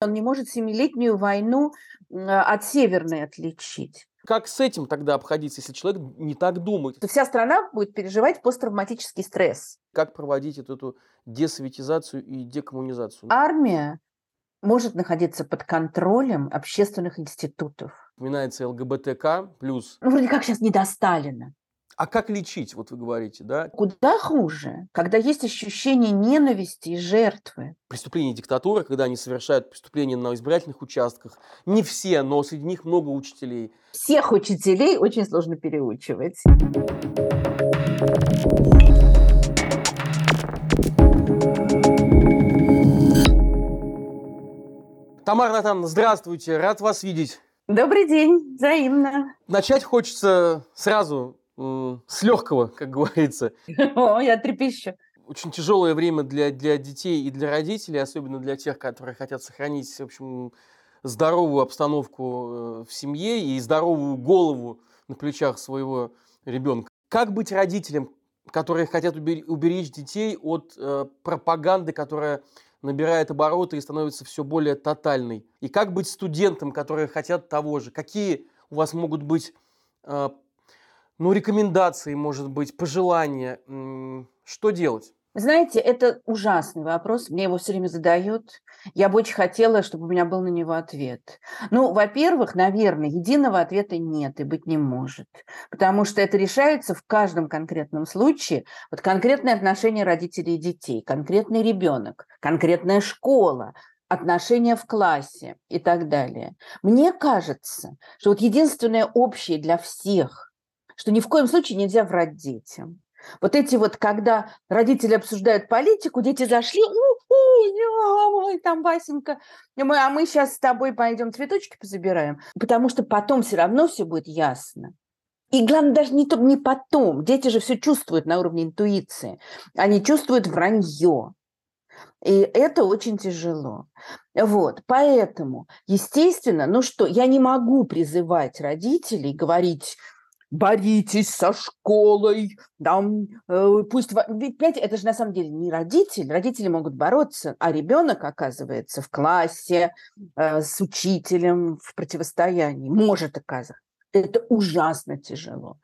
Он не может семилетнюю войну от северной отличить. Как с этим тогда обходиться, если человек не так думает? То вся страна будет переживать посттравматический стресс. Как проводить эту, эту десоветизацию и декоммунизацию? Армия может находиться под контролем общественных институтов. Упоминается ЛГБТК плюс. Ну, вроде как сейчас не до Сталина. А как лечить, вот вы говорите, да? Куда хуже, когда есть ощущение ненависти и жертвы. Преступления диктатуры, когда они совершают преступления на избирательных участках. Не все, но среди них много учителей. Всех учителей очень сложно переучивать. Тамара Натановна, здравствуйте, рад вас видеть. Добрый день, взаимно. Начать хочется сразу с легкого, как говорится. О, я трепещу. Очень тяжелое время для, для детей и для родителей, особенно для тех, которые хотят сохранить, в общем, здоровую обстановку э, в семье и здоровую голову на плечах своего ребенка. Как быть родителем, которые хотят уберечь детей от э, пропаганды, которая набирает обороты и становится все более тотальной? И как быть студентом, которые хотят того же? Какие у вас могут быть э, ну, рекомендации, может быть, пожелания. Что делать? Знаете, это ужасный вопрос, мне его все время задают. Я бы очень хотела, чтобы у меня был на него ответ. Ну, во-первых, наверное, единого ответа нет и быть не может, потому что это решается в каждом конкретном случае. Вот конкретное отношение родителей и детей, конкретный ребенок, конкретная школа, отношения в классе и так далее. Мне кажется, что вот единственное общее для всех что ни в коем случае нельзя врать детям. Вот эти вот, когда родители обсуждают политику, дети зашли, ой, там Васенька, мы, а мы сейчас с тобой пойдем цветочки позабираем, потому что потом все равно все будет ясно. И главное, даже не, то, не потом. Дети же все чувствуют на уровне интуиции. Они чувствуют вранье. И это очень тяжело. Вот, поэтому, естественно, ну что, я не могу призывать родителей говорить, боритесь со школой, там, э, пусть... Ведь, понимаете, это же на самом деле не родители. Родители могут бороться, а ребенок оказывается в классе э, с учителем в противостоянии, может оказываться. Это ужасно тяжело.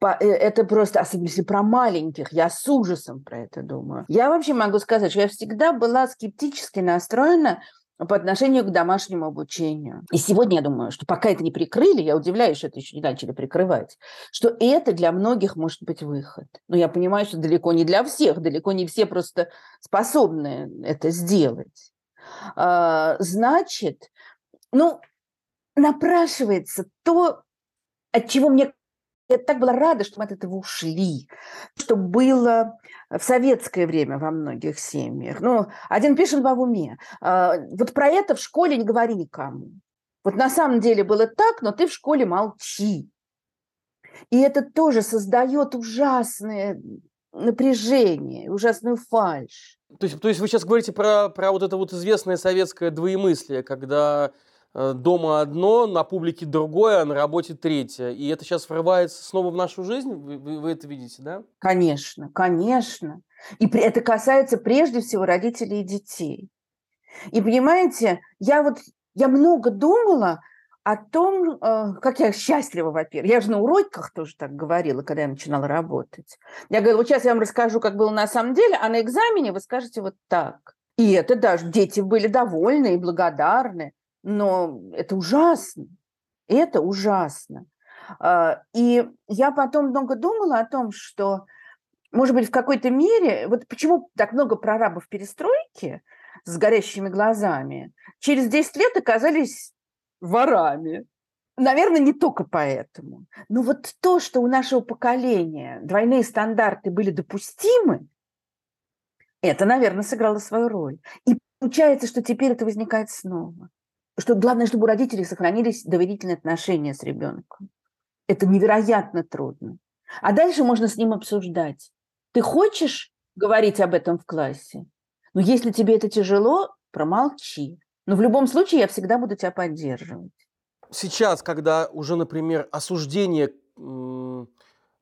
Э, это просто, особенно если про маленьких, я с ужасом про это думаю. Я вообще могу сказать, что я всегда была скептически настроена по отношению к домашнему обучению. И сегодня я думаю, что пока это не прикрыли, я удивляюсь, что это еще не начали прикрывать, что это для многих может быть выход. Но я понимаю, что далеко не для всех, далеко не все просто способны это сделать. А, значит, ну, напрашивается то, от чего мне я так была рада, что мы от этого ушли, что было в советское время во многих семьях. Ну, один пишет в уме. А, вот про это в школе не говори никому. Вот на самом деле было так, но ты в школе молчи. И это тоже создает ужасное напряжение, ужасную фальшь. То есть, то есть вы сейчас говорите про, про вот это вот известное советское двоемыслие, когда дома одно, на публике другое, а на работе третье. И это сейчас врывается снова в нашу жизнь? Вы, вы, вы это видите, да? Конечно, конечно. И это касается прежде всего родителей и детей. И понимаете, я вот я много думала о том, э, как я счастлива, во-первых. Я же на уроках тоже так говорила, когда я начинала работать. Я говорила, вот сейчас я вам расскажу, как было на самом деле, а на экзамене вы скажете вот так. И это даже дети были довольны и благодарны но это ужасно, это ужасно. А, и я потом много думала о том, что, может быть, в какой-то мере, вот почему так много прорабов перестройки с горящими глазами через 10 лет оказались ворами. Наверное, не только поэтому. Но вот то, что у нашего поколения двойные стандарты были допустимы, это, наверное, сыграло свою роль. И получается, что теперь это возникает снова что главное, чтобы у родителей сохранились доверительные отношения с ребенком. Это невероятно трудно. А дальше можно с ним обсуждать. Ты хочешь говорить об этом в классе? Но если тебе это тяжело, промолчи. Но в любом случае я всегда буду тебя поддерживать. Сейчас, когда уже, например, осуждение э,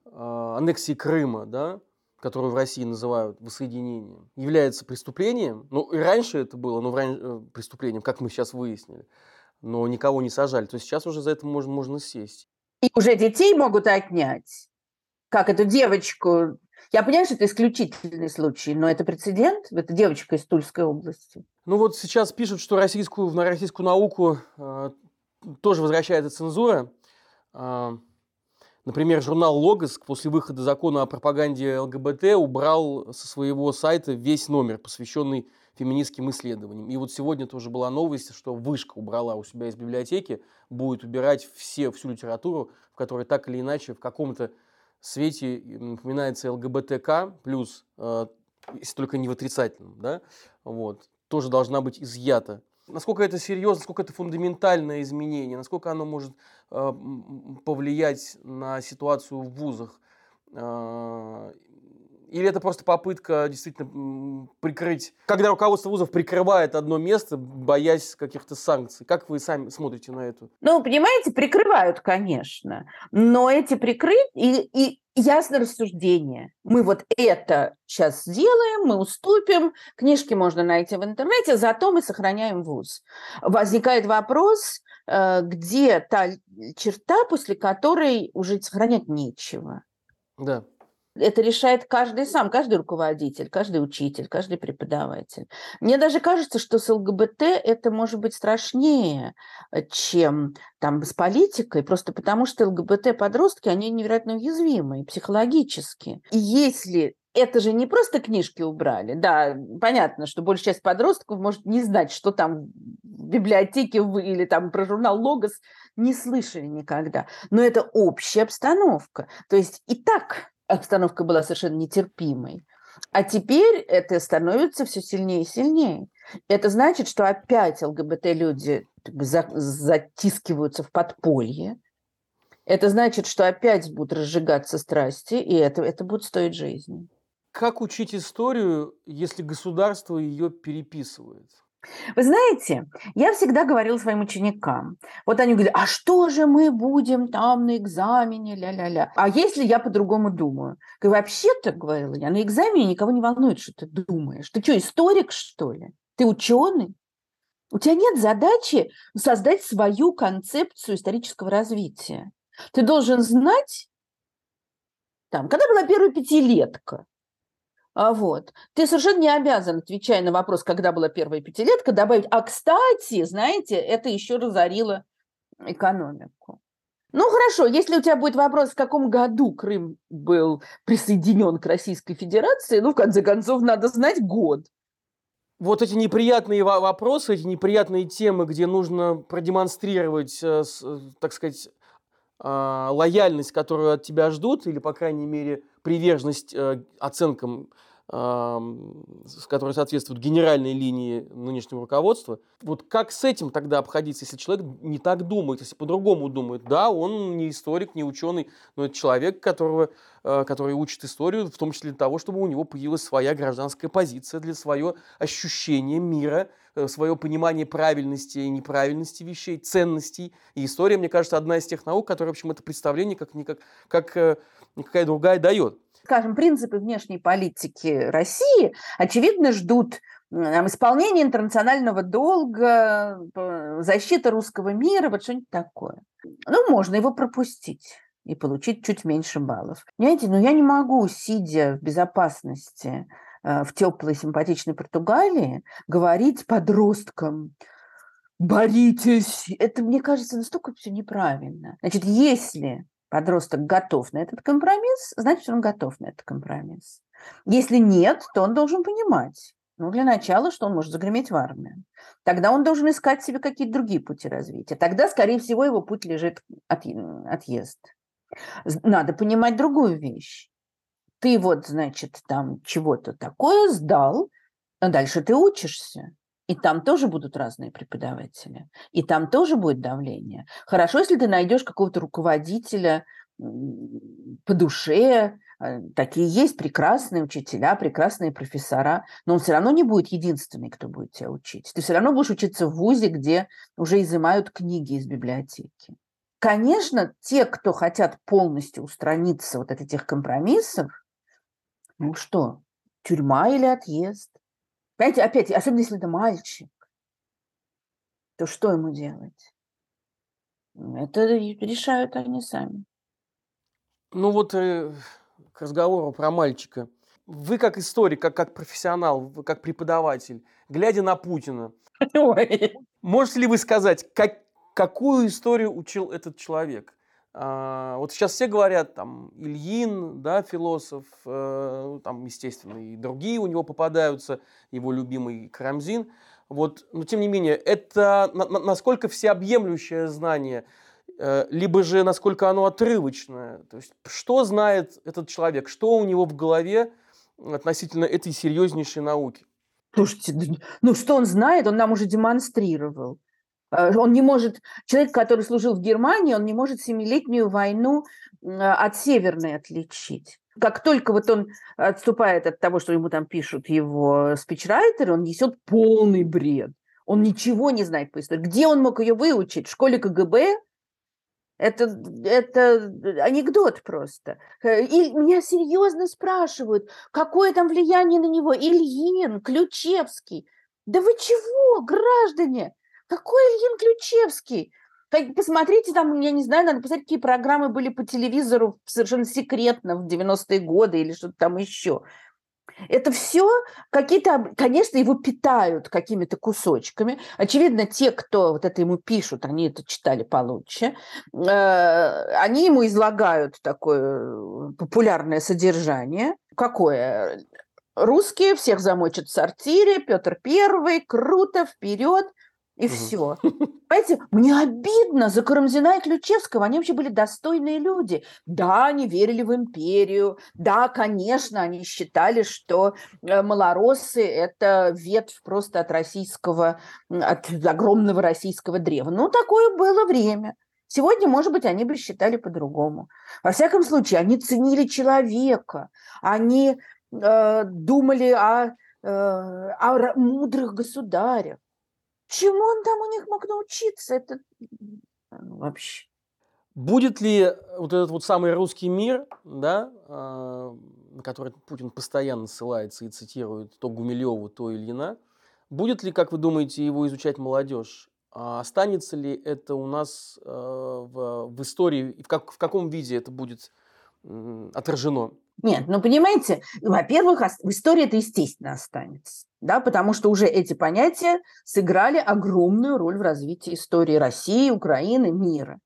аннексии Крыма, да, которую в России называют воссоединением, является преступлением, ну и раньше это было, но в ран... Э, преступлением, как мы сейчас выяснили, но никого не сажали, то сейчас уже за это можно, можно сесть. И уже детей могут отнять. Как эту девочку я понимаю, что это исключительный случай, но это прецедент, это девочка из Тульской области. Ну вот сейчас пишут, что российскую, на российскую науку э, тоже возвращается цензура. Э, например, журнал «Логос» после выхода закона о пропаганде ЛГБТ убрал со своего сайта весь номер, посвященный феминистским исследованиям. И вот сегодня тоже была новость, что Вышка убрала у себя из библиотеки, будет убирать все, всю литературу, в которой так или иначе в каком-то свете напоминается ЛГБТК, плюс, э, если только не в отрицательном, да, вот, тоже должна быть изъята. Насколько это серьезно, насколько это фундаментальное изменение, насколько оно может э, повлиять на ситуацию в вузах, э, или это просто попытка действительно прикрыть, когда руководство вузов прикрывает одно место, боясь каких-то санкций? Как вы сами смотрите на это? Ну, понимаете, прикрывают, конечно. Но эти прикрыть и, и ясное рассуждение. Мы вот это сейчас сделаем, мы уступим, книжки можно найти в интернете, зато мы сохраняем вуз. Возникает вопрос, э, где та черта, после которой уже сохранять нечего. Да это решает каждый сам, каждый руководитель, каждый учитель, каждый преподаватель. Мне даже кажется, что с ЛГБТ это может быть страшнее, э, чем там с политикой, просто потому что ЛГБТ-подростки, они невероятно уязвимы психологически. И если это же не просто книжки убрали. Да, понятно, что большая часть подростков может не знать, что там в библиотеке или там про журнал «Логос» не слышали никогда. Но это общая обстановка. То есть и так обстановка была совершенно нетерпимой. А теперь это становится все сильнее и сильнее. Это значит, что опять ЛГБТ-люди затискиваются в подполье. Это значит, что опять будут разжигаться страсти, и это, это будет стоить жизни. Как учить историю, если государство ее переписывает? Вы знаете, я всегда говорила своим ученикам, вот они говорят, а что же мы будем там на экзамене, ля-ля-ля. А если я по-другому думаю? Говорю, вообще-то, говорила я, на экзамене никого не волнует, что ты думаешь. Ты что, историк, что ли? Ты ученый? У тебя нет задачи создать свою концепцию исторического развития. Ты должен знать, там, когда была первая пятилетка, вот. Ты совершенно не обязан, отвечая на вопрос, когда была первая пятилетка, добавить, а кстати, знаете, это еще разорило экономику. Ну хорошо, если у тебя будет вопрос, в каком году Крым был присоединен к Российской Федерации, ну, в конце концов, надо знать год. Вот эти неприятные вопросы, эти неприятные темы, где нужно продемонстрировать, э, э, так сказать, а, лояльность, которую от тебя ждут, или, по крайней мере, приверженность э, оценкам которые соответствуют генеральной линии нынешнего руководства. Вот как с этим тогда обходиться, если человек не так думает, если по-другому думает? Да, он не историк, не ученый, но это человек, которого, э, который учит историю, в том числе для того, чтобы у него появилась своя гражданская позиция, для свое ощущение мира, э, свое понимание правильности и неправильности вещей, ценностей. И история, мне кажется, одна из тех наук, которая, в общем, это представление как, никак, как э, никакая другая дает скажем, принципы внешней политики России, очевидно, ждут исполнения интернационального долга, защита русского мира, вот что-нибудь такое. Ну, можно его пропустить и получить чуть меньше баллов. Понимаете, но я не могу, сидя в безопасности э, в теплой симпатичной Португалии, говорить подросткам, боритесь. Это, мне кажется, настолько все неправильно. Значит, если подросток готов на этот компромисс, значит, он готов на этот компромисс. Если нет, то он должен понимать, ну, для начала, что он может загреметь в армию. Тогда он должен искать себе какие-то другие пути развития. Тогда, скорее всего, его путь лежит от, отъезд. Надо понимать другую вещь. Ты вот, значит, там чего-то такое сдал, а дальше ты учишься. И там тоже будут разные преподаватели. И там тоже будет давление. Хорошо, если ты найдешь какого-то руководителя по душе. А, такие есть прекрасные учителя, прекрасные профессора. Но он все равно не будет единственный, кто будет тебя учить. Ты все равно будешь учиться в ВУЗе, где уже изымают книги из библиотеки. Конечно, те, кто хотят полностью устраниться вот от этих компромиссов, Ну что, тюрьма или отъезд? Понимаете, опять, особенно если это мальчик, то что ему делать? Это решают они сами. Ну вот э, к разговору про мальчика. Вы как историк, как, как профессионал, как преподаватель, глядя на Путина, Ой. можете ли вы сказать, как, какую историю учил этот человек? А, вот сейчас все говорят, там, Ильин, да, философ, э, там, естественно, и другие у него попадаются, его любимый Карамзин. Вот, но тем не менее, это на, на, насколько всеобъемлющее знание, э, либо же насколько оно отрывочное. То есть, что знает этот человек, что у него в голове относительно этой серьезнейшей науки? Слушайте, ну что он знает, он нам уже демонстрировал. Э, он не может, человек, который служил в Германии, он не может семилетнюю войну от северной отличить. Как только вот он отступает от того, что ему там пишут его спичрайтеры, он несет полный бред. Он ничего не знает по истории. Где он мог ее выучить? В школе КГБ? Это, это анекдот просто. Э, и меня серьезно спрашивают, какое там влияние на него Ильин, Ключевский. Да вы чего, граждане? Какой Ильин Ключевский? Посмотрите там, я не знаю, надо посмотреть, какие программы были по телевизору совершенно секретно в 90-е годы или что-то там еще. Это все какие-то, конечно, его питают какими-то кусочками. Очевидно, те, кто вот это ему пишут, они это читали получше, э, они ему излагают такое популярное содержание. Какое? Русские всех замочат в сортире, Петр Первый, круто, вперед – и все. Понимаете, мне обидно за Карамзина и Ключевского. Они вообще были достойные люди. Да, они верили в империю. Да, конечно, они считали, что э, малороссы – это ветвь просто от российского, от огромного российского древа. Ну, такое было время. Сегодня, может быть, они бы считали по-другому. Во всяком случае, они ценили человека. Они э, думали о, э, о мудрых государях. Чему он там у них мог научиться? Это вообще. Будет ли вот этот вот самый русский мир, да, э, на который Путин постоянно ссылается и цитирует то Гумилеву, то Ильина, будет ли, как вы думаете, его изучать молодежь? А останется ли это у нас э, в, в истории, в, как, в каком виде это будет э, отражено? Нет, ну понимаете, во-первых, в истории это естественно останется, да, потому что уже эти понятия сыграли огромную роль в развитии истории России, Украины, мира.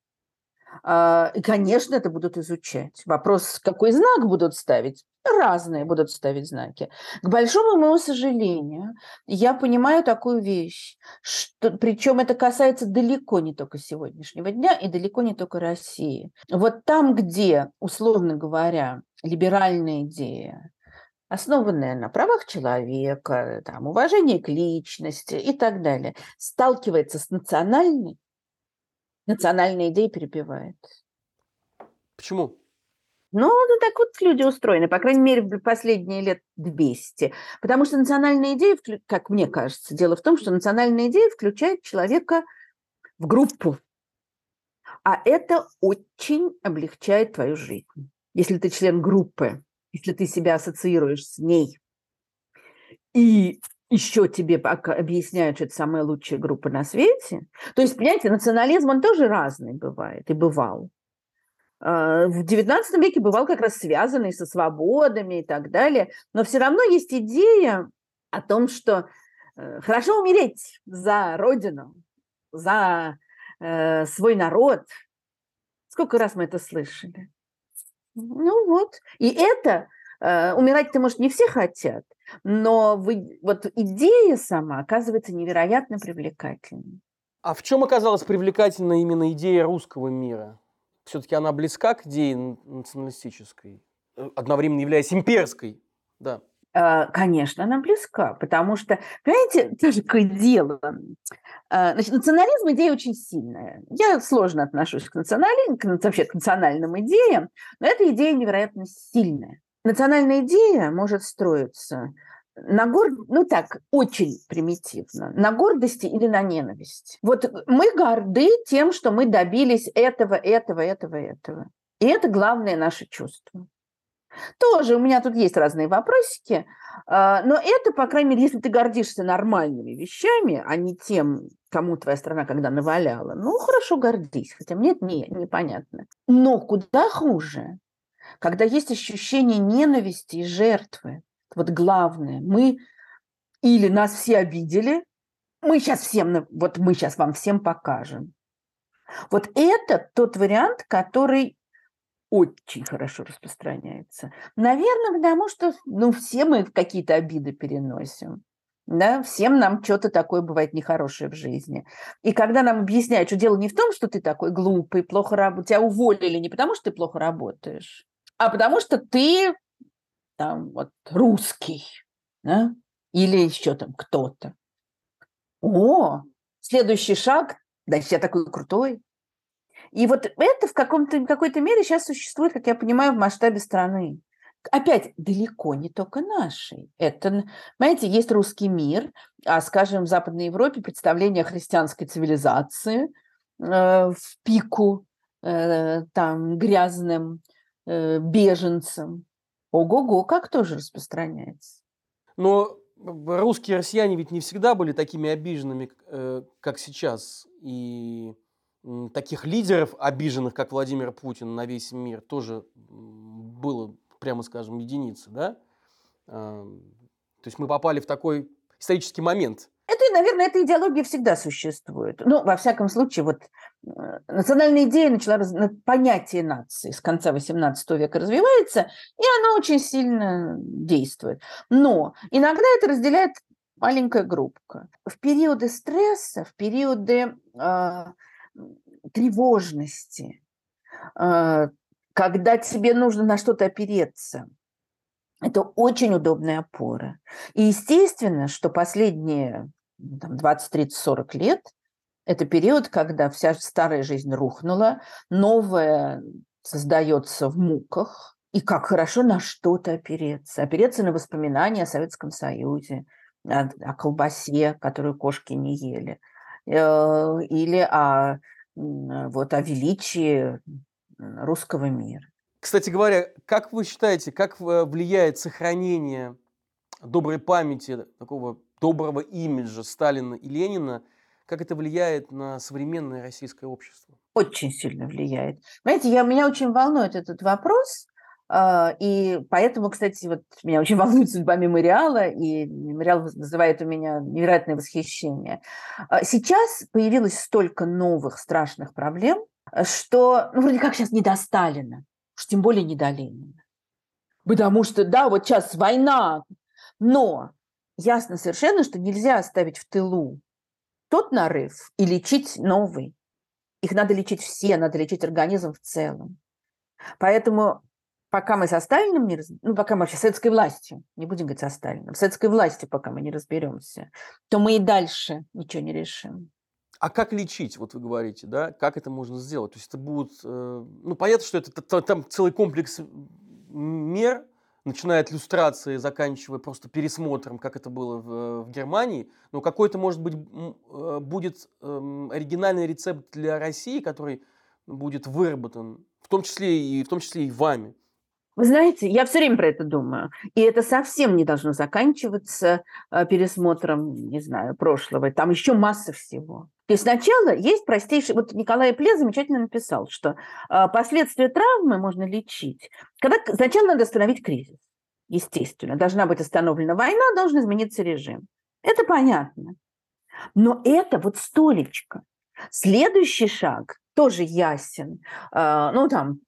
А, и, конечно, это будут изучать. Вопрос, какой знак будут ставить? Разные будут ставить знаки. К большому моему сожалению, я понимаю такую вещь, что, причем это касается далеко не только сегодняшнего дня и далеко не только России. Вот там, где, условно говоря, либеральная идея, основанная на правах человека, там, уважении к личности и так далее, сталкивается с национальной, национальная идея перебивает. Почему? Ну, ну, так вот люди устроены, по крайней мере, в последние лет 200. Потому что национальная идея, как мне кажется, дело в том, что национальная идея включает человека в группу. А это очень облегчает твою жизнь. Если ты член группы, если ты себя ассоциируешь с ней, и еще тебе объясняют, что это самая лучшая группа на свете. То есть, понимаете, национализм, он тоже разный бывает и бывал. А, в XIX веке бывал как раз связанный со свободами и так далее, но все равно есть идея о том, что э, хорошо умереть за родину, за э, свой народ. Сколько раз мы это слышали? Ну вот. И это, э, умирать-то, может, не все хотят, но вы, вот идея сама оказывается невероятно привлекательной. А в чем оказалась привлекательна именно идея русского мира? Все-таки она близка к идее националистической, э, одновременно являясь имперской, да. А, конечно, она близка, потому что, понимаете, какое дело. А, значит, национализм – идея очень сильная. Я сложно отношусь к, национали... к, вообще, к национальным идеям, но эта идея невероятно сильная. Национальная идея может строиться на гор... ну так, очень примитивно, на гордости или на ненависть. Вот мы горды тем, что мы добились этого, этого, этого, этого. И это главное наше чувство. Тоже у меня тут есть разные вопросики, а, но это, по крайней мере, если ты гордишься нормальными вещами, а не тем, кому твоя страна когда наваляла, ну, хорошо, гордись, хотя мне это не, непонятно. Но куда хуже, когда есть ощущение ненависти и жертвы. Вот главное, мы или нас все обидели, мы сейчас всем, вот мы сейчас вам всем покажем. Вот это тот вариант, который очень хорошо распространяется. Наверное, потому что ну, все мы какие-то обиды переносим. Да, всем нам что-то такое бывает нехорошее в жизни. И когда нам объясняют, что дело не в том, что ты такой глупый, плохо работаешь, тебя уволили не потому, что ты плохо работаешь, а потому что ты там вот русский, да? или еще там кто-то. О, следующий шаг, значит, я такой крутой. И вот это в, каком-то, какой-то мере сейчас существует, как я понимаю, в масштабе страны. Опять, далеко не только нашей. Это, понимаете, есть русский мир, а, скажем, в Западной Европе представление о христианской цивилизации э, в пику э, там грязным э, беженцам. Ого-го, как тоже распространяется. Но русские россияне ведь не всегда были такими обиженными, э, как сейчас. И таких лидеров, обиженных, как Владимир Путин, на весь мир, тоже было, прямо скажем, единицы, да? То есть мы попали в такой исторический момент. Это, наверное, эта идеология всегда существует. Ну, во всяком случае, вот э, национальная идея начала, понятие нации с конца XVIII века развивается, и она очень сильно действует. Но иногда это разделяет маленькая группка. В периоды стресса, в периоды э, тревожности, э, когда тебе нужно на что-то опереться. Это очень удобная опора. И естественно, что последние там, 20, 30, 40 лет – это период, когда вся старая жизнь рухнула, новая создается в муках, и как хорошо на что-то опереться. Опереться на воспоминания о Советском Союзе, о, колбасе, которую кошки не ели, или о вот о величии русского мира. Кстати говоря, как вы считаете, как влияет сохранение доброй памяти, такого доброго имиджа Сталина и Ленина, как это влияет на современное российское общество? Очень сильно влияет. Знаете, я, меня очень волнует этот вопрос, и поэтому, кстати, вот меня очень волнует судьба мемориала, и мемориал вызывает у меня невероятное восхищение. А, сейчас появилось столько новых страшных проблем, что, ну, вроде как сейчас не до Сталина, уж тем более не до Ленина. Потому что, да, вот сейчас война, но ясно совершенно, что нельзя оставить в тылу тот нарыв и лечить новый. Их надо лечить все, надо лечить организм в целом. Поэтому пока мы со Сталиным не раз... ну, пока мы вообще советской властью, не будем говорить со Сталиным, советской властью, пока мы не разберемся, то мы и дальше ничего не решим. А как лечить, вот вы говорите, да, как это можно сделать? То есть это будут, э, ну, понятно, что это там целый комплекс мер, начиная от иллюстрации, заканчивая просто пересмотром, как это было в, в Германии, но какой-то, может быть, э, будет эм, оригинальный рецепт для России, который будет выработан, в том числе и в том числе и вами. Вы знаете, я все время про это думаю. И это совсем не должно заканчиваться э, пересмотром, не знаю, прошлого. Там еще масса всего. То есть сначала есть простейший... Вот Николай Пле замечательно написал, что э, последствия травмы можно лечить. Когда сначала надо остановить кризис. Естественно. Должна быть остановлена война, должен измениться режим. Это понятно. Но это вот столечко. Следующий шаг тоже ясен. Э, ну, там,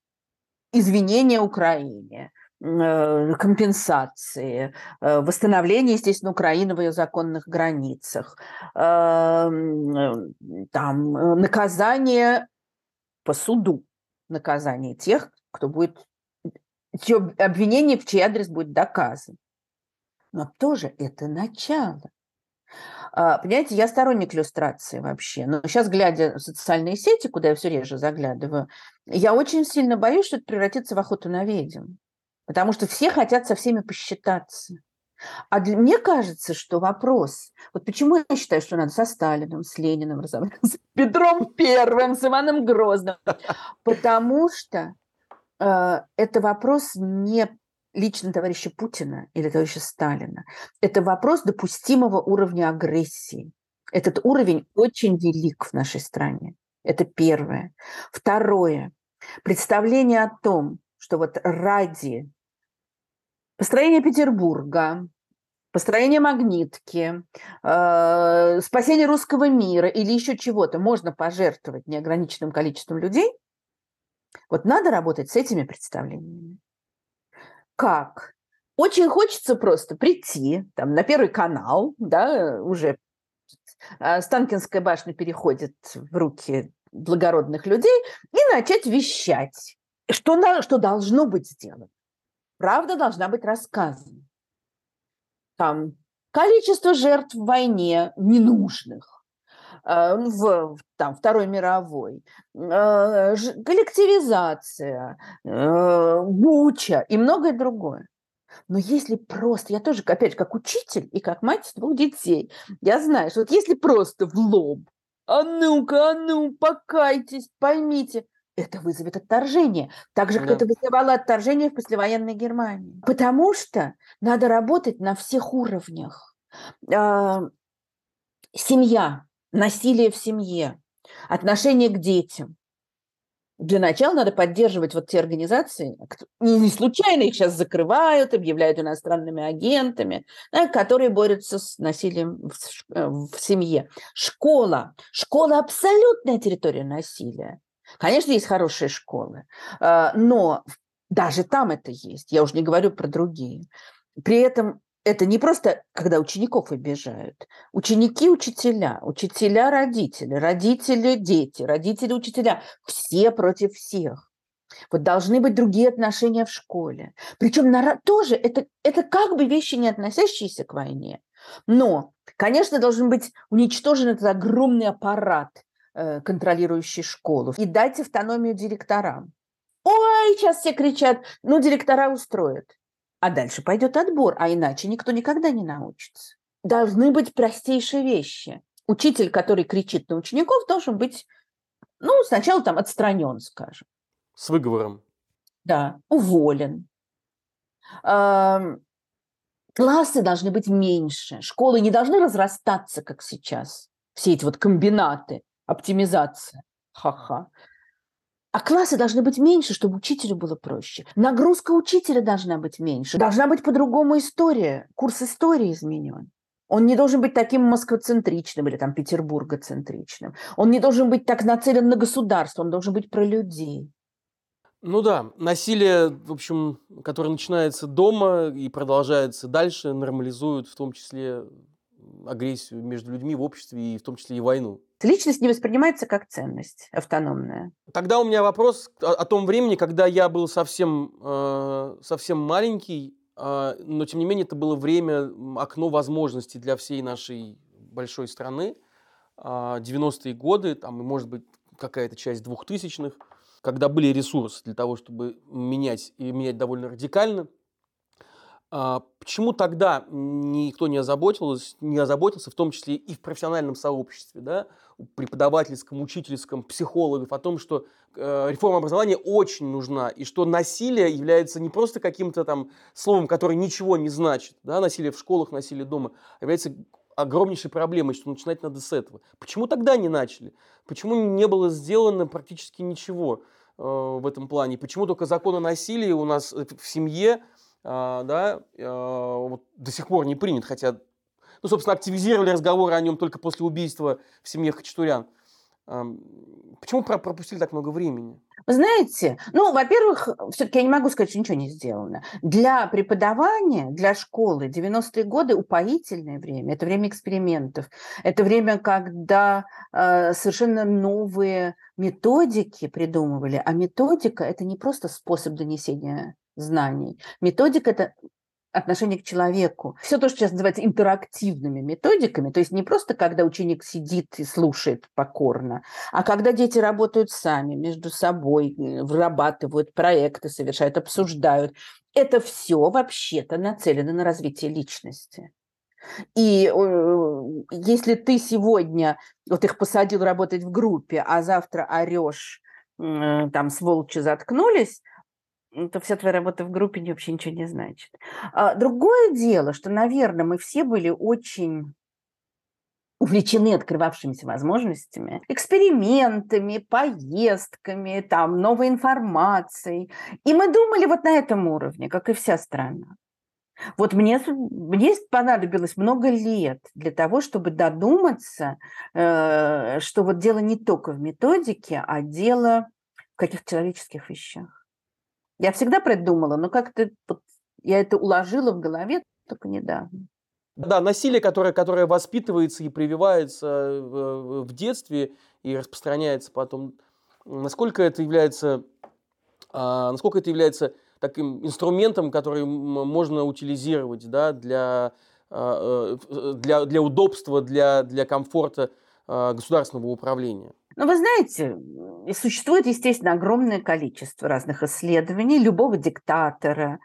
извинения Украине, э, компенсации, э, восстановление, естественно, Украины в ее законных границах, эм, там, наказание по суду, наказание тех, кто будет, чье обвинение в чей адрес будет доказан. Но тоже это начало. А, понимаете, я сторонник иллюстрации вообще. Но сейчас, глядя в социальные сети, куда я все реже заглядываю, я очень сильно боюсь, что это превратится в охоту на ведьм. Потому что все хотят со всеми посчитаться. А для, мне кажется, что вопрос, вот почему я считаю, что надо со Сталиным, с Лениным разобраться, с Петром Первым, с Иваном Грозным, потому что э, это вопрос не лично товарища Путина или товарища Сталина. Это вопрос допустимого уровня агрессии. Этот уровень очень велик в нашей стране. Это первое. Второе. Представление о том, что вот ради построения Петербурга, построения магнитки, э, спасения русского мира или еще чего-то можно пожертвовать неограниченным количеством людей, вот надо работать с этими представлениями. Как? Очень хочется просто прийти там, на Первый канал, да, уже Станкинская башня переходит в руки благородных людей, и начать вещать, что, на, что должно быть сделано. Правда должна быть рассказана. Там количество жертв в войне ненужных, в там, Второй мировой, э, коллективизация, э, Буча и многое другое. Но если просто, я тоже, опять же, как учитель и как мать двух детей, я знаю, что вот если просто в лоб, а ну-ка, а ну, покайтесь, поймите, это вызовет отторжение. Так же, как да. это вызывало отторжение в послевоенной Германии. Потому что надо работать на всех уровнях. Семья, насилие в семье, отношение к детям, для начала надо поддерживать вот те организации, не случайно их сейчас закрывают, объявляют иностранными агентами, да, которые борются с насилием в, э, в семье. Школа. Школа – абсолютная территория насилия. Конечно, есть хорошие школы, а, но даже там это есть. Я уже не говорю про другие. При этом это не просто, когда учеников обижают. Ученики – учителя, учителя – родители, родители – дети, родители – учителя. Все против всех. Вот должны быть другие отношения в школе. Причем на, тоже это, это как бы вещи, не относящиеся к войне. Но, конечно, должен быть уничтожен этот огромный аппарат, э, контролирующий школу. И дать автономию директорам. Ой, сейчас все кричат, ну, директора устроят а дальше пойдет отбор, а иначе никто никогда не научится. Должны быть простейшие вещи. Учитель, который кричит на учеников, должен быть, ну, сначала там отстранен, скажем. С выговором. Да, уволен. Классы должны быть меньше. Школы не должны разрастаться, как сейчас. Все эти вот комбинаты, оптимизация. Ха-ха. А классы должны быть меньше, чтобы учителю было проще. Нагрузка учителя должна быть меньше. Должна быть по-другому история. Курс истории изменен. Он не должен быть таким москвоцентричным или там петербургоцентричным. Он не должен быть так нацелен на государство, он должен быть про людей. Ну да, насилие, в общем, которое начинается дома и продолжается дальше, нормализует в том числе агрессию между людьми в обществе и в том числе и войну. Личность не воспринимается как ценность автономная. Тогда у меня вопрос о, о том времени, когда я был совсем, э, совсем маленький, э, но тем не менее это было время, окно возможностей для всей нашей большой страны. Э, 90-е годы, там, может быть, какая-то часть двухтысячных, когда были ресурсы для того, чтобы менять и менять довольно радикально – а, почему тогда никто не озаботился, не озаботился, в том числе и в профессиональном сообществе, да, преподавательском, учительском, психологов, о том, что э, реформа образования очень нужна, и что насилие является не просто каким-то там словом, которое ничего не значит, да, насилие в школах, насилие дома, а является огромнейшей проблемой, что начинать надо с этого. Почему тогда не начали? Почему не было сделано практически ничего э, в этом плане? Почему только закон о насилии у нас в семье а, да, а, вот до сих пор не принят, хотя, ну, собственно, активизировали разговоры о нем только после убийства в семье Хачатурян. Почему пропустили так много времени? Вы знаете, ну, во-первых, все-таки я не могу сказать, что ничего не сделано. Для преподавания, для школы 90-е годы упоительное время. Это время экспериментов. Это время, когда э, совершенно новые методики придумывали. А методика – это не просто способ донесения знаний. Методика – это отношение к человеку. Все то, что сейчас называется интерактивными методиками, то есть не просто когда ученик сидит и слушает покорно, а когда дети работают сами, между собой, э, вырабатывают проекты, совершают, обсуждают. Это все вообще-то нацелено на развитие личности. И э, если ты сегодня, вот их посадил работать в группе, а завтра орешь, э, там сволочи заткнулись, то вся твоя работа в группе вообще ничего не значит. А, другое дело, что, наверное, мы все были очень увлечены открывавшимися возможностями, экспериментами, поездками, там, новой информацией. И мы думали вот на этом уровне, как и вся страна. Вот мне, мне понадобилось много лет для того, чтобы додуматься, э, что вот дело не только в методике, а дело в каких-то человеческих вещах. Я всегда придумала, но как-то вот, я это уложила в голове только недавно. Да, насилие, которое, которое воспитывается и прививается в, в детстве и распространяется потом, насколько это является, а, насколько это является таким инструментом, который можно утилизировать да, для, а, э, для, для удобства, для, для комфорта а, государственного управления. Ну, вы знаете, существует, естественно, огромное количество разных исследований любого диктатора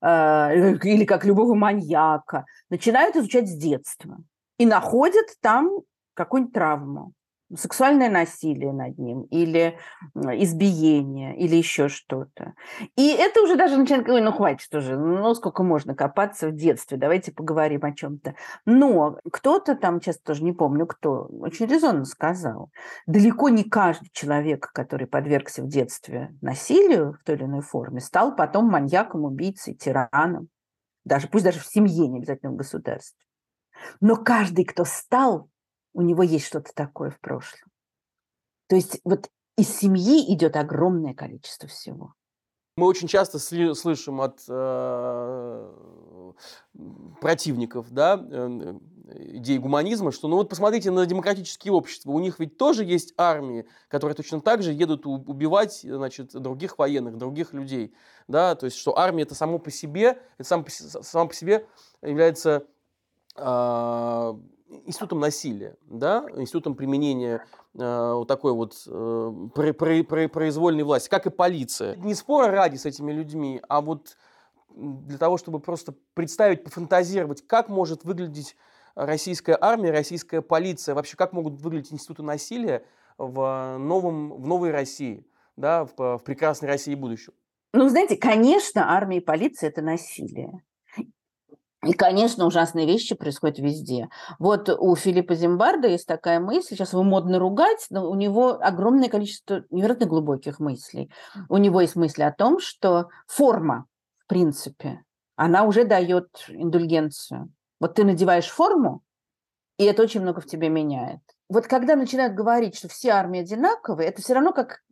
э, или как любого маньяка. Начинают изучать с детства и находят там какую-нибудь травму сексуальное насилие над ним, или избиение, или еще что-то. И это уже даже начинает говорить, ну хватит уже, ну сколько можно копаться в детстве, давайте поговорим о чем-то. Но кто-то там, сейчас тоже не помню кто, очень резонно сказал, далеко не каждый человек, который подвергся в детстве насилию в той или иной форме, стал потом маньяком, убийцей, тираном. Даже, пусть даже в семье, не обязательно в государстве. Но каждый, кто стал у него есть что-то такое в прошлом. То есть вот из семьи идет огромное количество всего. Мы очень часто сли- слышим от э, противников да, э, идеи гуманизма, что ну вот посмотрите на демократические общества, у них ведь тоже есть армии, которые точно так же едут убивать значит, других военных, других людей. Да? То есть что армия это само по себе, это само по, само по себе является э, институтом насилия, да, институтом применения э, вот такой вот э, про, про, про, произвольной власти, как и полиция. Не спора ради с этими людьми, а вот для того, чтобы просто представить, пофантазировать, как может выглядеть российская армия, российская полиция, вообще как могут выглядеть институты насилия в, новом, в новой России, да, в, в прекрасной России будущего. Ну, знаете, конечно, армия и полиция – это насилие. И, конечно, ужасные вещи происходят везде. Вот у Филиппа Зимбарда есть такая мысль, сейчас его модно ругать, но у него огромное количество невероятно глубоких мыслей. У него есть мысли о том, что форма, в принципе, она уже дает индульгенцию. Вот ты надеваешь форму, и это очень много в тебе меняет. Вот когда начинают говорить, что все армии одинаковые, это все равно как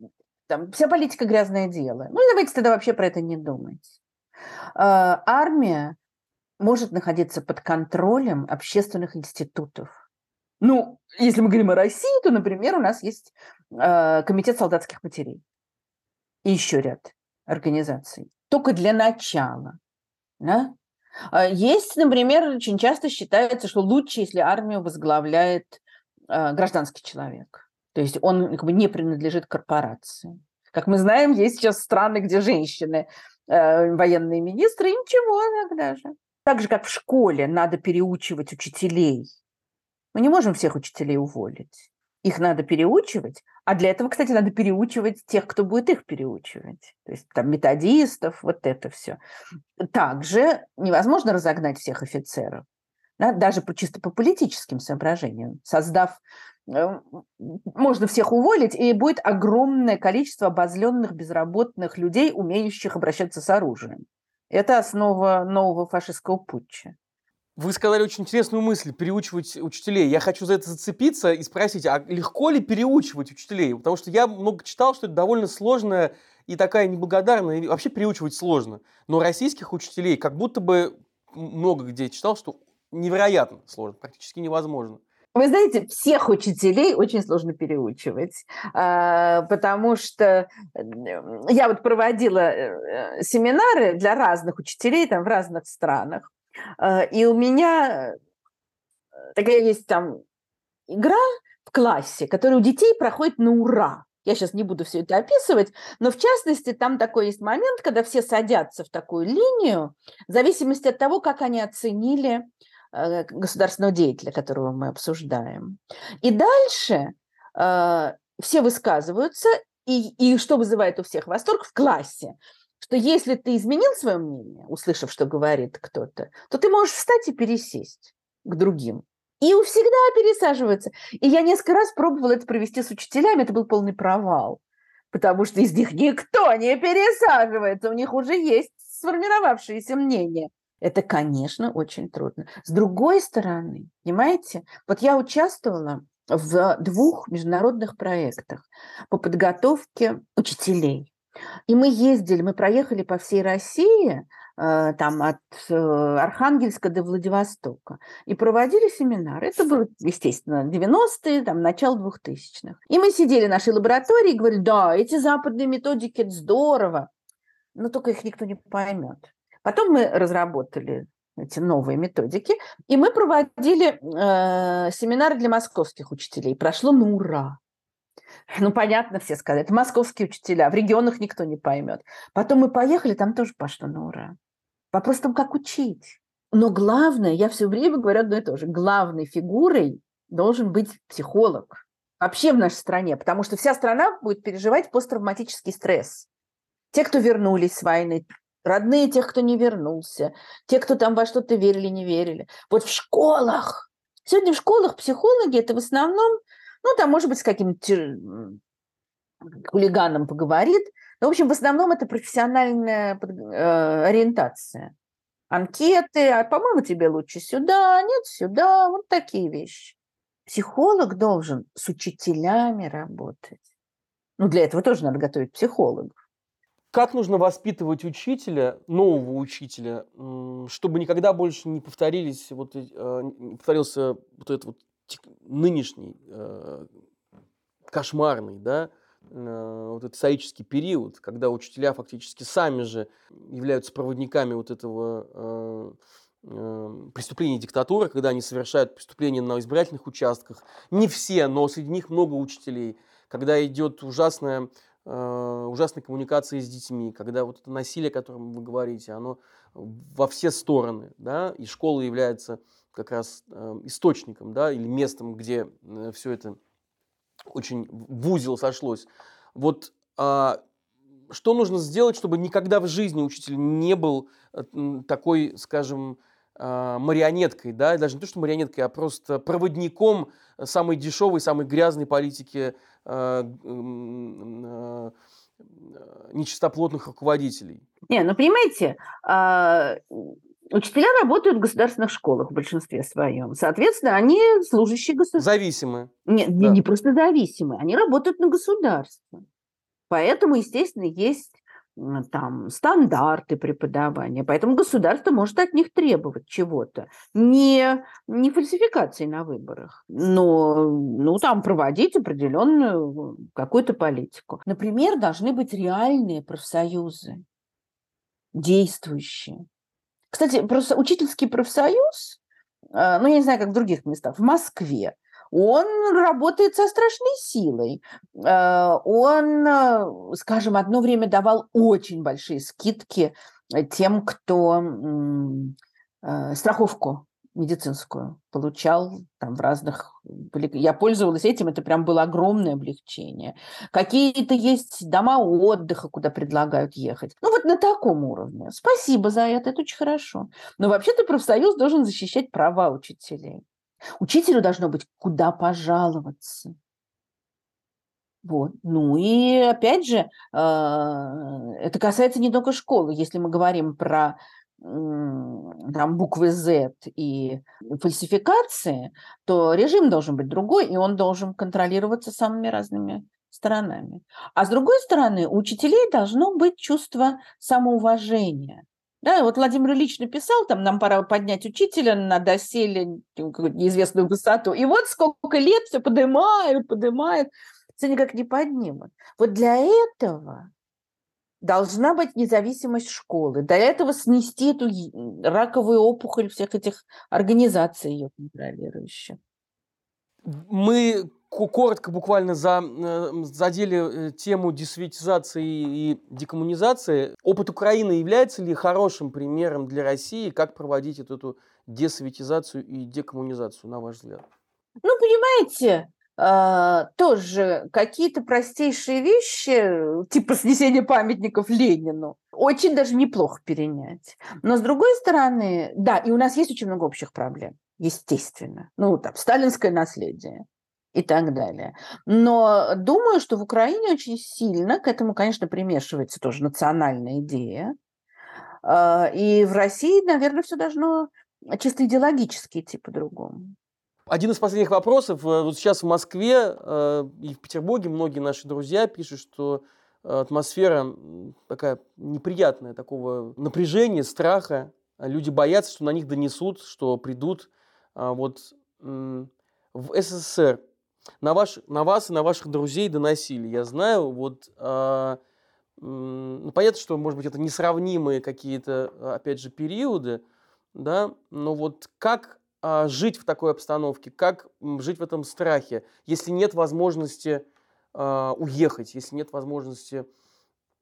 там, вся политика грязное дело. Ну, давайте тогда вообще про это не думать. А, армия может находиться под контролем общественных институтов. Ну, если мы говорим о России, то, например, у нас есть э, комитет солдатских матерей и еще ряд организаций. Только для начала. Да? А есть, например, очень часто считается, что лучше, если армию возглавляет э, гражданский человек. То есть он как бы не принадлежит корпорации. Как мы знаем, есть сейчас страны, где женщины э, военные министры, и ничего иногда же. Так же, как в школе надо переучивать учителей. Мы не можем всех учителей уволить. Их надо переучивать, а для этого, кстати, надо переучивать тех, кто будет их переучивать. То есть там методистов, вот это все. Также невозможно разогнать всех офицеров, да, даже по, чисто по политическим соображениям. Создав э, можно всех уволить, и будет огромное количество обозленных, безработных людей, умеющих обращаться с оружием. Это основа нового фашистского путча. Вы сказали очень интересную мысль – переучивать учителей. Я хочу за это зацепиться и спросить, а легко ли переучивать учителей? Потому что я много читал, что это довольно сложная и такая неблагодарная, и вообще переучивать сложно. Но российских учителей как будто бы много где читал, что невероятно сложно, практически невозможно. Вы знаете, всех учителей очень сложно переучивать, а, потому что я вот проводила э, семинары для разных учителей там в разных странах, а, и у меня такая есть там игра в классе, которая у детей проходит на ура. Я сейчас не буду все это описывать, но в частности там такой есть момент, когда все садятся в такую линию, в зависимости от того, как они оценили Э, государственного деятеля, которого мы обсуждаем. И дальше э, все высказываются, и, и что вызывает у всех восторг в классе. что если ты изменил свое мнение, услышав, что говорит кто-то, то ты можешь встать и пересесть к другим. И всегда пересаживаются. И я несколько раз пробовала это провести с учителями, это был полный провал, потому что из них никто не пересаживается, у них уже есть сформировавшееся мнение. Это, конечно, очень трудно. С другой стороны, понимаете, вот я участвовала в двух международных проектах по подготовке учителей. И мы ездили, мы проехали по всей России, э, там от э, Архангельска до Владивостока, и проводили семинары. Это было, естественно, 90-е, там, начало 2000-х. И мы сидели в нашей лаборатории и говорили, да, эти западные методики, это здорово, но только их никто не поймет. Потом мы разработали эти новые методики, и мы проводили э, семинары для московских учителей. Прошло на ура. Ну, понятно, все сказали, это московские учителя, в регионах никто не поймет. Потом мы поехали, там тоже пошло на ура. Вопрос в том, как учить. Но главное, я все время говорю одно и то же, главной фигурой должен быть психолог. Вообще в нашей стране, потому что вся страна будет переживать посттравматический стресс. Те, кто вернулись с войны, родные тех, кто не вернулся, те, кто там во что-то верили, не верили. Вот в школах. Сегодня в школах психологи это в основном, ну, там, может быть, с каким-то хулиганом поговорит. Но, в общем, в основном это профессиональная э, ориентация. Анкеты, а, по-моему, тебе лучше сюда, нет, сюда, вот такие вещи. Психолог должен с учителями работать. Ну, для этого тоже надо готовить психологов. Как нужно воспитывать учителя, нового учителя, чтобы никогда больше не повторились вот, э, не повторился вот этот вот нынешний э, кошмарный, да, э, вот этот исторический период, когда учителя фактически сами же являются проводниками вот этого преступления диктатуры, когда они совершают преступления на избирательных участках. Не все, но среди них много учителей. Когда идет ужасная ужасной коммуникации с детьми, когда вот это насилие, о котором вы говорите, оно во все стороны, да, и школа является как раз э, источником, да, или местом, где э, все это очень в узел сошлось. Вот э, что нужно сделать, чтобы никогда в жизни учитель не был э, такой, скажем, э, марионеткой, да, даже не то, что марионеткой, а просто проводником самой дешевой, самой грязной политики Э, э, нечистоплотных руководителей. Не, ну понимаете, а, учителя работают в государственных школах в большинстве своем. Соответственно, они служащие государства. Зависимы. Нет, да. не, не просто зависимы, они работают на государство. Поэтому, естественно, есть там стандарты преподавания, поэтому государство может от них требовать чего-то. Не, не фальсификации на выборах, но ну, там проводить определенную какую-то политику. Например, должны быть реальные профсоюзы, действующие. Кстати, просто учительский профсоюз, а, ну, я не знаю, как в других местах, в Москве, он работает со страшной силой. Э, он, э, скажем, одно время давал очень большие скидки тем, кто э, страховку медицинскую получал там в разных... Я пользовалась этим, это прям было огромное облегчение. Какие-то есть дома отдыха, куда предлагают ехать. Ну вот на таком уровне. Спасибо за это, это очень хорошо. Но вообще-то профсоюз должен защищать права учителей. Учителю должно быть куда пожаловаться. Вот. Ну и опять же, а, это касается не только школы. Если мы говорим про там, буквы Z и фальсификации, то режим должен быть другой, и он должен контролироваться самыми разными сторонами. А с другой стороны, у учителей должно быть чувство самоуважения. Да, вот Владимир Ильич написал, там, нам пора поднять учителя на доселе неизвестную высоту. И вот сколько лет все поднимают, поднимают, все никак не поднимут. Вот для этого должна быть независимость школы. Для этого снести эту раковую опухоль всех этих организаций ее контролирующих. Мы коротко буквально за, э, задели э, тему десоветизации и декоммунизации. Опыт Украины является ли хорошим примером для России, как проводить эту, эту десоветизацию и декоммунизацию, на ваш взгляд? Ну, понимаете, э, тоже какие-то простейшие вещи, типа снесения памятников Ленину, очень даже неплохо перенять. Но с другой стороны, да, и у нас есть очень много общих проблем, естественно. Ну, там, сталинское наследие и так далее. Но думаю, что в Украине очень сильно к этому, конечно, примешивается тоже национальная идея. А, и в России, наверное, все должно чисто идеологически идти по-другому. Один из последних вопросов. Э, вот сейчас в Москве э, и в Петербурге многие наши друзья пишут, что атмосфера такая неприятная, такого напряжения, страха. Люди боятся, что на них донесут, что придут. А вот в СССР на, ваш, на вас и на ваших друзей доносили. Я знаю, вот э, ну, понятно, что, может быть, это несравнимые какие-то, опять же, периоды, да, но вот как э, жить в такой обстановке, как жить в этом страхе, если нет возможности э, уехать, если нет возможности э,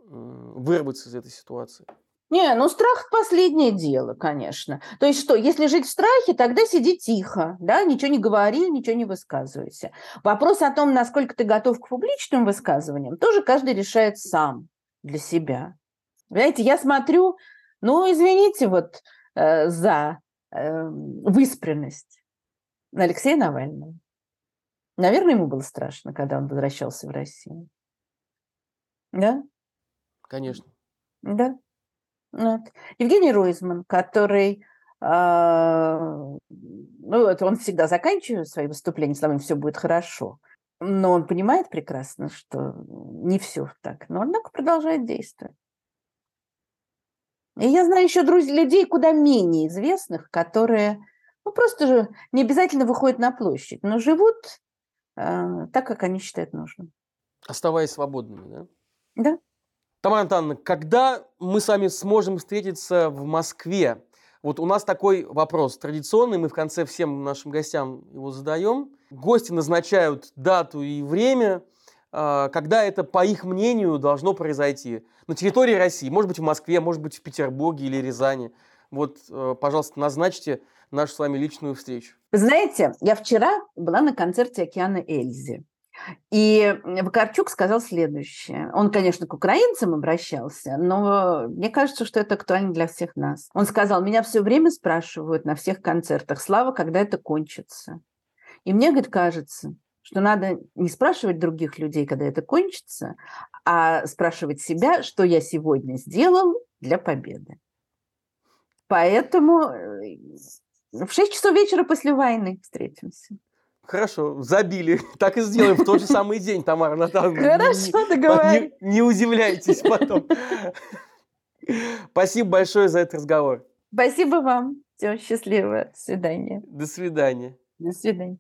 вырваться из этой ситуации? Не, ну страх – последнее дело, конечно. То есть что, если жить в страхе, тогда сиди тихо, да, ничего не говори, ничего не высказывайся. Вопрос о том, насколько ты готов к публичным высказываниям, тоже каждый решает сам для себя. Знаете, я смотрю, ну, извините, вот э, за э, выспренность на Алексея Навального. Наверное, ему было страшно, когда он возвращался в Россию. Да? Конечно. Да. Вот. Евгений Ройзман, который, э, ну, это он всегда заканчивает свои выступления словами «все будет хорошо», но он понимает прекрасно, что не все так, но однако продолжает действовать. И я знаю еще друзей, людей куда менее известных, которые ну, просто же не обязательно выходят на площадь, но живут э, так, как они считают нужным. Оставаясь свободными, да? Да. Тамара Антоновна, когда мы с вами сможем встретиться в Москве? Вот у нас такой вопрос традиционный, мы в конце всем нашим гостям его задаем. Гости назначают дату и время, а, когда это, по их мнению, должно произойти. На территории России, может быть, в Москве, может быть, в Петербурге или Рязани. Вот, э, пожалуйста, назначьте нашу с вами личную встречу. знаете, я вчера была на концерте «Океана Эльзи». И Вакарчук сказал следующее. Он, конечно, к украинцам обращался, но мне кажется, что это актуально для всех нас. Он сказал, меня все время спрашивают на всех концертах, Слава, когда это кончится? И мне, говорит, кажется, что надо не спрашивать других людей, когда это кончится, а спрашивать себя, что я сегодня сделал для победы. Поэтому э, в 6 часов вечера после войны встретимся. Хорошо, забили. Так и сделаем в тот же самый день, Тамара Натановна. Хорошо, договорились. Не, не удивляйтесь потом. Спасибо большое за этот разговор. Спасибо вам. Все, счастливо. До свидания. До свидания. До свидания.